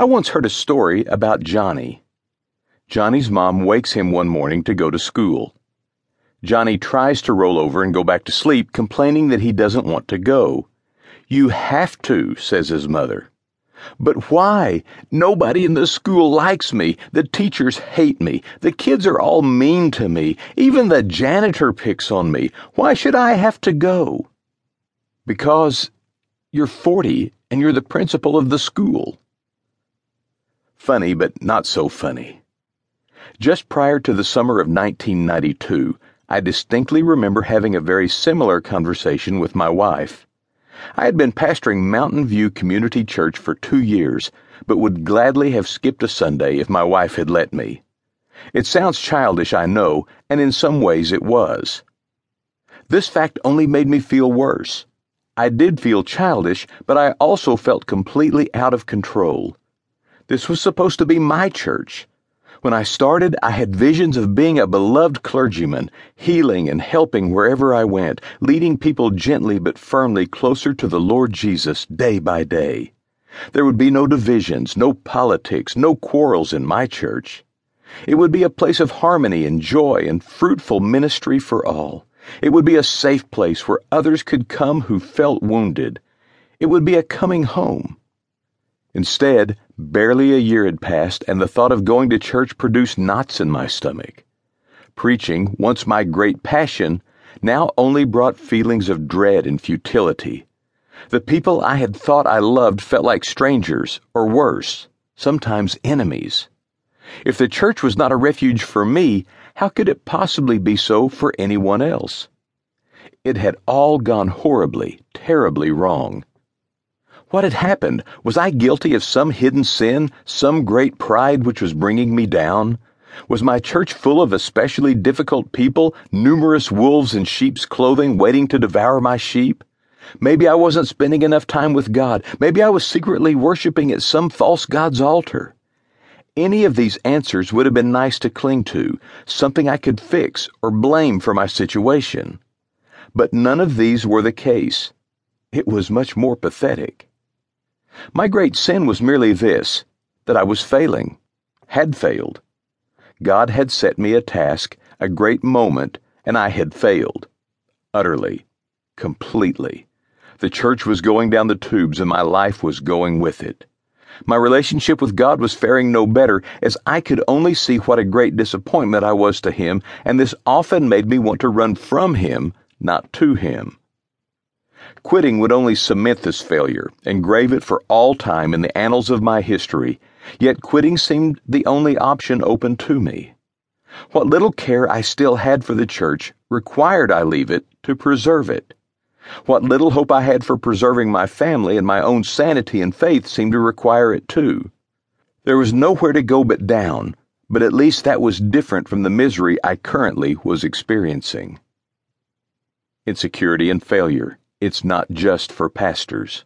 I once heard a story about Johnny. Johnny's mom wakes him one morning to go to school. Johnny tries to roll over and go back to sleep, complaining that he doesn't want to go. You have to, says his mother. But why? Nobody in the school likes me. The teachers hate me. The kids are all mean to me. Even the janitor picks on me. Why should I have to go? Because you're 40 and you're the principal of the school. Funny, but not so funny. Just prior to the summer of 1992, I distinctly remember having a very similar conversation with my wife. I had been pastoring Mountain View Community Church for two years, but would gladly have skipped a Sunday if my wife had let me. It sounds childish, I know, and in some ways it was. This fact only made me feel worse. I did feel childish, but I also felt completely out of control. This was supposed to be my church. When I started, I had visions of being a beloved clergyman, healing and helping wherever I went, leading people gently but firmly closer to the Lord Jesus day by day. There would be no divisions, no politics, no quarrels in my church. It would be a place of harmony and joy and fruitful ministry for all. It would be a safe place where others could come who felt wounded. It would be a coming home. Instead, barely a year had passed, and the thought of going to church produced knots in my stomach. Preaching, once my great passion, now only brought feelings of dread and futility. The people I had thought I loved felt like strangers, or worse, sometimes enemies. If the church was not a refuge for me, how could it possibly be so for anyone else? It had all gone horribly, terribly wrong. What had happened? Was I guilty of some hidden sin, some great pride which was bringing me down? Was my church full of especially difficult people, numerous wolves in sheep's clothing waiting to devour my sheep? Maybe I wasn't spending enough time with God. Maybe I was secretly worshiping at some false God's altar. Any of these answers would have been nice to cling to, something I could fix or blame for my situation. But none of these were the case. It was much more pathetic. My great sin was merely this that I was failing, had failed. God had set me a task, a great moment, and I had failed. Utterly, completely. The church was going down the tubes, and my life was going with it. My relationship with God was faring no better, as I could only see what a great disappointment I was to Him, and this often made me want to run from Him, not to Him. Quitting would only cement this failure, engrave it for all time in the annals of my history, yet quitting seemed the only option open to me. What little care I still had for the church required I leave it to preserve it. What little hope I had for preserving my family and my own sanity and faith seemed to require it too. There was nowhere to go but down, but at least that was different from the misery I currently was experiencing. Insecurity and failure, it's not just for pastors.